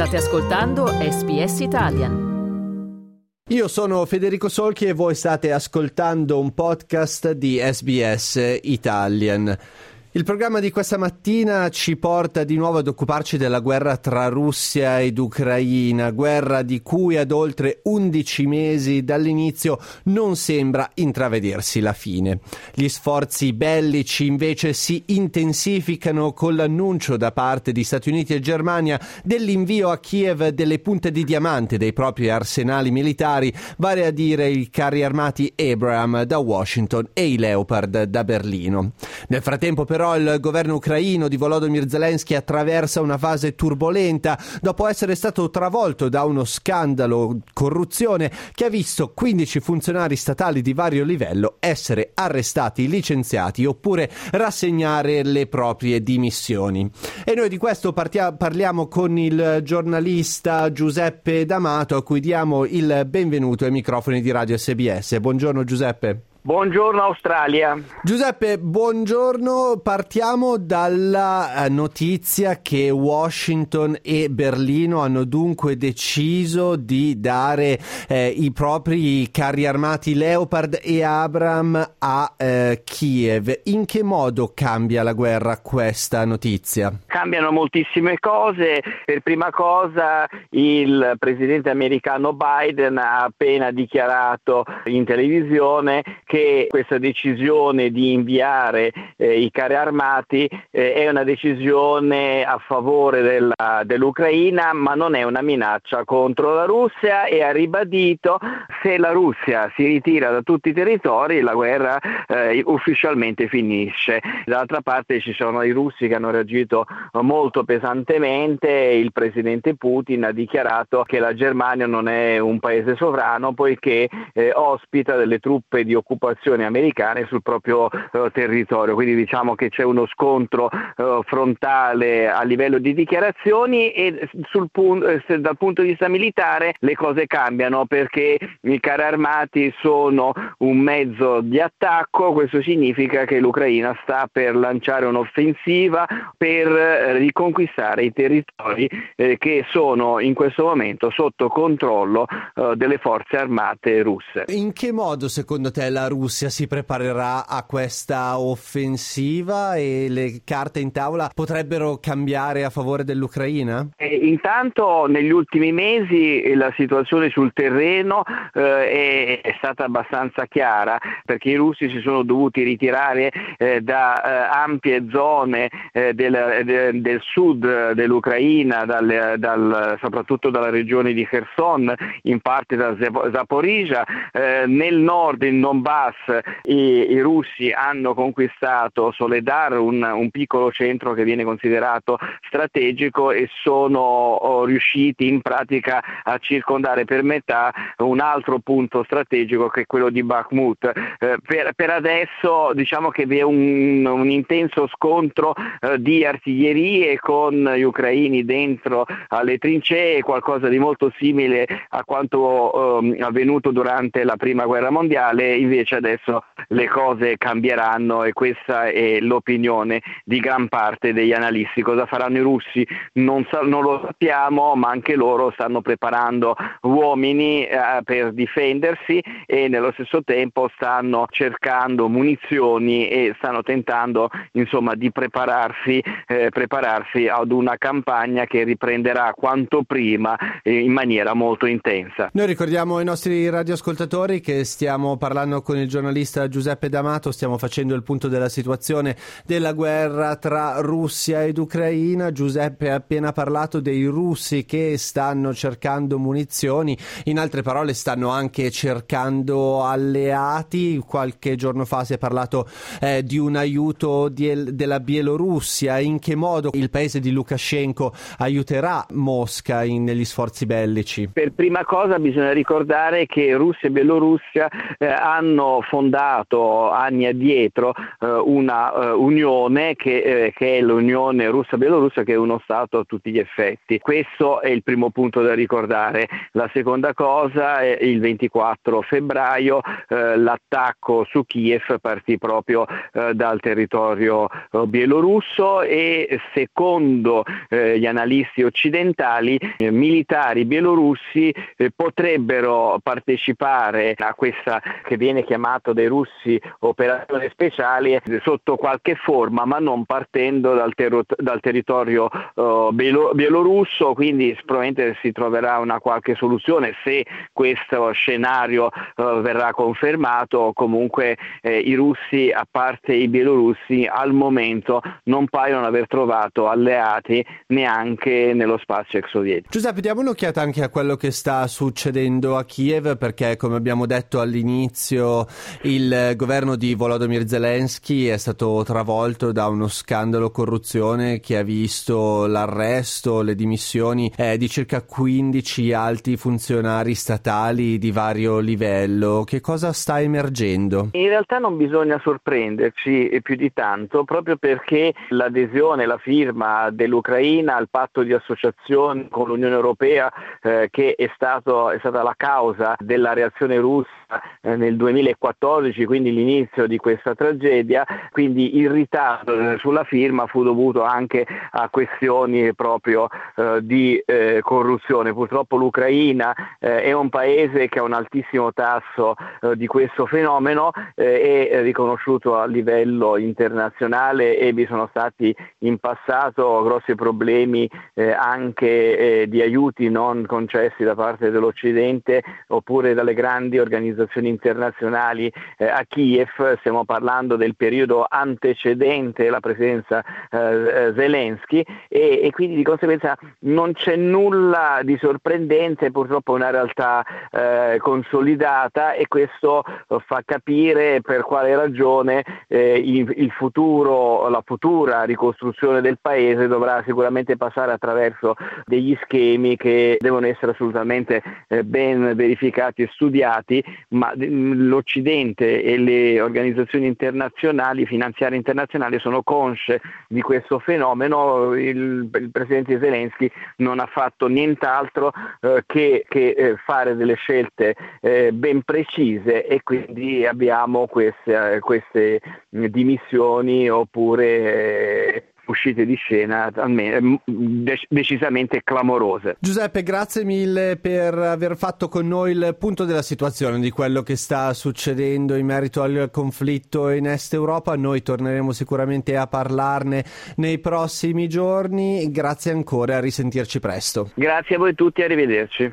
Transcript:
State ascoltando SBS Italian. Io sono Federico Solchi e voi state ascoltando un podcast di SBS Italian. Il programma di questa mattina ci porta di nuovo ad occuparci della guerra tra Russia ed Ucraina, guerra di cui ad oltre 11 mesi dall'inizio non sembra intravedersi la fine. Gli sforzi bellici invece si intensificano con l'annuncio da parte di Stati Uniti e Germania dell'invio a Kiev delle punte di diamante dei propri arsenali militari, vale a dire i carri armati Abraham da Washington e i Leopard da Berlino. Nel frattempo però però il governo ucraino di Volodymyr Zelensky attraversa una fase turbolenta dopo essere stato travolto da uno scandalo corruzione che ha visto 15 funzionari statali di vario livello essere arrestati, licenziati oppure rassegnare le proprie dimissioni. E noi di questo partia- parliamo con il giornalista Giuseppe D'Amato a cui diamo il benvenuto ai microfoni di Radio SBS. Buongiorno Giuseppe. Buongiorno Australia. Giuseppe, buongiorno. Partiamo dalla eh, notizia che Washington e Berlino hanno dunque deciso di dare eh, i propri carri armati Leopard e Abram a eh, Kiev. In che modo cambia la guerra questa notizia? Cambiano moltissime cose. Per prima cosa il presidente americano Biden ha appena dichiarato in televisione che questa decisione di inviare eh, i carri armati eh, è una decisione a favore della, dell'Ucraina ma non è una minaccia contro la Russia e ha ribadito se la Russia si ritira da tutti i territori la guerra eh, ufficialmente finisce. D'altra parte ci sono i russi che hanno reagito molto pesantemente, il presidente Putin ha dichiarato che la Germania non è un paese sovrano poiché eh, ospita delle truppe di occupazione occupazioni americane sul proprio eh, territorio. Quindi diciamo che c'è uno scontro eh, frontale a livello di dichiarazioni e punto, eh, dal punto di vista militare le cose cambiano perché i carri armati sono un mezzo di attacco, questo significa che l'Ucraina sta per lanciare un'offensiva per eh, riconquistare i territori eh, che sono in questo momento sotto controllo eh, delle forze armate russe. In che modo secondo te la Russia si preparerà a questa offensiva e le carte in tavola potrebbero cambiare a favore dell'Ucraina? Eh, intanto negli ultimi mesi la situazione sul terreno eh, è, stata abbastanza chiara perché i russi si sono dovuti ritirare eh, da eh, ampie zone eh, del, de, del, sud dell'Ucraina, dal, dal, soprattutto dalla regione di Kherson, in parte da Zaporizhia, eh, nel nord in Donbass Donbass i, i russi hanno conquistato Soledar, un, un, piccolo centro che viene considerato strategico e sono oh, riusciti in pratica a circondare per metà un altro punto strategico che è quello di Bakhmut. Eh, per, per, adesso diciamo che vi è un, un intenso scontro eh, di artiglierie con gli ucraini dentro alle trincee, qualcosa di molto simile a quanto eh, avvenuto durante la prima guerra mondiale, invece invece adesso le cose cambieranno e questa è l'opinione di gran parte degli analisti. Cosa faranno i russi non, sa- non lo sappiamo, ma anche loro stanno preparando uomini eh, per difendersi e nello stesso tempo stanno cercando munizioni e stanno tentando insomma, di prepararsi, eh, prepararsi ad una campagna che riprenderà quanto prima eh, in maniera molto intensa. Noi ricordiamo ai nostri radioascoltatori che stiamo parlando con il giornalista Giuseppe D'Amato stiamo facendo il punto della situazione della guerra tra Russia ed Ucraina. Giuseppe ha appena parlato dei russi che stanno cercando munizioni, in altre parole stanno anche cercando alleati. Qualche giorno fa si è parlato eh, di un aiuto di, della Bielorussia. In che modo il paese di Lukashenko aiuterà Mosca in, negli sforzi bellici? Per prima cosa bisogna ricordare che Russia e Bielorussia eh, hanno fondato anni addietro eh, una eh, unione che, eh, che, è l'unione russa-bielorussa che è uno Stato a tutti gli effetti. Questo è il primo punto da ricordare. La seconda cosa è il 24 febbraio eh, l'attacco su Kiev partì proprio eh, dal territorio bielorusso e secondo gli analisti occidentali militari bielorussi potrebbero partecipare a questa che viene chiamata dai russi operazione speciale sotto qualche forma ma non partendo dal, ter- dal territorio uh, bielorusso, quindi probabilmente si troverà una qualche soluzione se questo scenario uh, verrà confermato, comunque eh, i russi a parte i bielorussi al momento non paiono aver trovato alleati neanche nello spazio ex sovietico. Giuseppe, diamo un'occhiata anche a quello che sta succedendo a Kiev perché come abbiamo detto all'inizio il governo di Volodymyr Zelensky è stato travolto da uno scandalo corruzione che ha visto l'arresto, le dimissioni eh, di circa 15 alti funzionari statali di vario livello. Che cosa sta emergendo? In realtà non bisogna sorprenderci più di tanto proprio perché l'adesione, la firma dell'Ucraina al patto di associazione con l'Unione Europea eh, che è, stato, è stata la causa della reazione russa eh, nel 2014, quindi l'inizio di questa tragedia, quindi il ritardo sulla firma fu dovuto anche a questioni proprio eh, di eh, corruzione. Purtroppo l'Ucraina eh, è un paese che ha un altissimo tasso eh, di questo fenomeno, eh, è riconosciuto a livello internazionale e vi sono stati in passato grossi problemi anche di aiuti non concessi da parte dell'Occidente oppure dalle grandi organizzazioni organizzazioni internazionali eh, a Kiev, stiamo parlando del periodo antecedente la presenza eh, eh, Zelensky e, e, quindi di conseguenza non c'è nulla di sorprendente, purtroppo è una realtà eh, consolidata e questo fa capire per quale ragione eh, il, il futuro, la futura ricostruzione del paese dovrà sicuramente passare attraverso degli schemi che devono essere assolutamente eh, ben verificati e studiati ma mm, l'Occidente e le organizzazioni internazionali, finanziarie internazionali sono consce di questo fenomeno, il, il Presidente Zelensky non ha fatto nient'altro eh, che, che eh, fare delle scelte eh, ben precise e quindi abbiamo queste, queste dimissioni oppure eh, uscite di scena almeno, decisamente clamorose. Giuseppe, grazie mille per aver fatto con noi il punto della situazione di quello che sta succedendo in merito al conflitto in Est Europa. Noi torneremo sicuramente a parlarne nei prossimi giorni. Grazie ancora, a risentirci presto. Grazie a voi tutti, arrivederci.